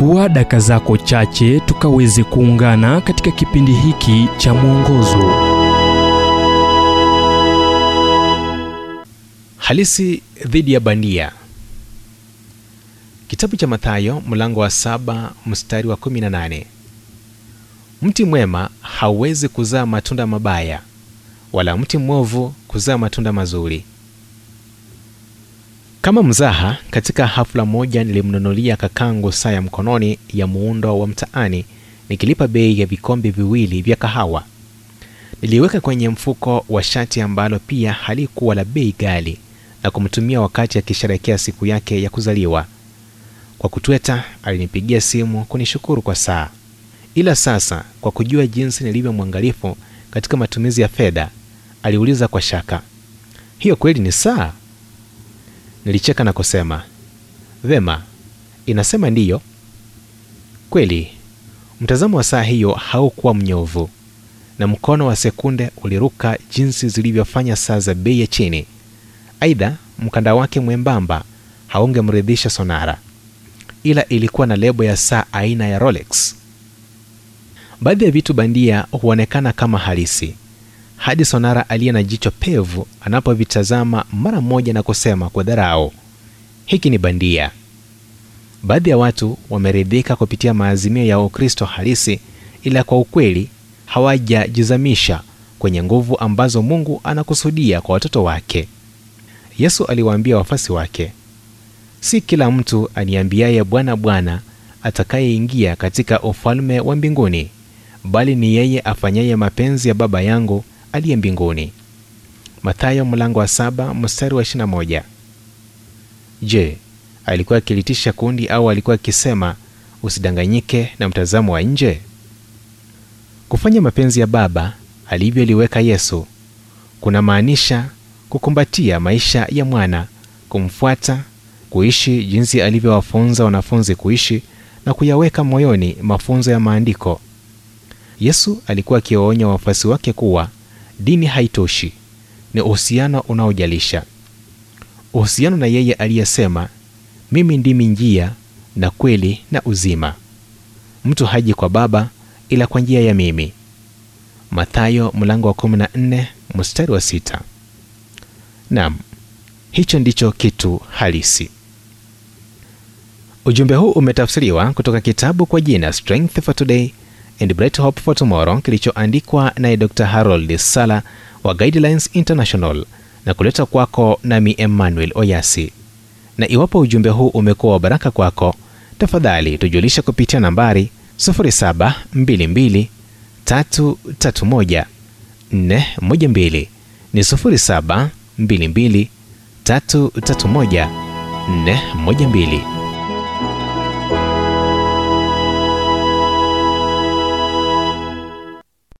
chukua daka zako chache tukaweze kuungana katika kipindi hiki cha mwongozo. Halisi dhidi ya bandia. Kitabu cha mathayo mlango wa saba mstari wa 18 mti mwema hauwezi kuzaa matunda mabaya wala mti mwovu kuzaa matunda mazuri kama mzaha katika hafla moja nilimnunulia kakangu saa ya mkononi ya muundo wa mtaani nikilipa bei ya vikombe viwili vya kahawa. Niliweka kwenye mfuko wa shati ambalo pia halikuwa la bei ghali na kumtumia wakati akisherekea siku yake ya kuzaliwa. Kwa kutweta alinipigia simu kunishukuru kwa saa. Ila sasa kwa kujua jinsi nilivyo mwangalifu katika matumizi ya fedha aliuliza kwa shaka hiyo kweli ni saa nilicheka na kusema vema inasema ndiyo. Kweli mtazamo wa saa hiyo haukuwa mnyovu na mkono wa sekunde uliruka jinsi zilivyofanya saa za bei ya chini. Aidha mkanda wake mwembamba haungemridhisha sonara ila ilikuwa na lebo ya saa aina ya rolex. Baadhi ya vitu bandia huonekana kama halisi hadi sonara aliye na jicho pevu anapovitazama mara moja na kusema kwa dharau hiki ni bandia. Baadhi ya watu wameridhika kupitia maazimio ya ukristo halisi ila kwa ukweli hawajajizamisha kwenye nguvu ambazo mungu anakusudia kwa watoto wake. Yesu aliwaambia wafasi wake si kila mtu aniambiaye bwana bwana atakayeingia katika ufalme wa mbinguni bali ni yeye afanyaye mapenzi ya baba yangu aliye mbinguni. Mathayo mlango wa saba mstari wa 21 je alikuwa akilitisha kundi au alikuwa akisema usidanganyike na mtazamo wa nje kufanya mapenzi ya baba alivyoliweka yesu kuna maanisha kukumbatia maisha ya mwana kumfuata kuishi jinsi alivyowafunza wanafunzi kuishi na kuyaweka moyoni mafunzo ya maandiko. Yesu alikuwa akiwaonya wafuasi wake kuwa dini haitoshi. Ni uhusiano unaojalisha. Uhusiano na yeye aliyesema mimi ndimi njia na kweli na uzima. Mtu haji kwa baba ila kwa njia ya mimi. Mathayo mlango wa 14 mstari nam hicho ndicho kitu halisi. Ujumbe huu umetafsiriwa kutoka kitabu kwa jina strength for today and bright hope for tomorrow kilichoandikwa naye dr. Harold sala wa guidelines international na kuleta kwako nami emmanuel oyasi. Na iwapo ujumbe huu umekuwa wa baraka kwako tafadhali tujulisha kupitia nambari 0722 331 412 ni 0722 331 412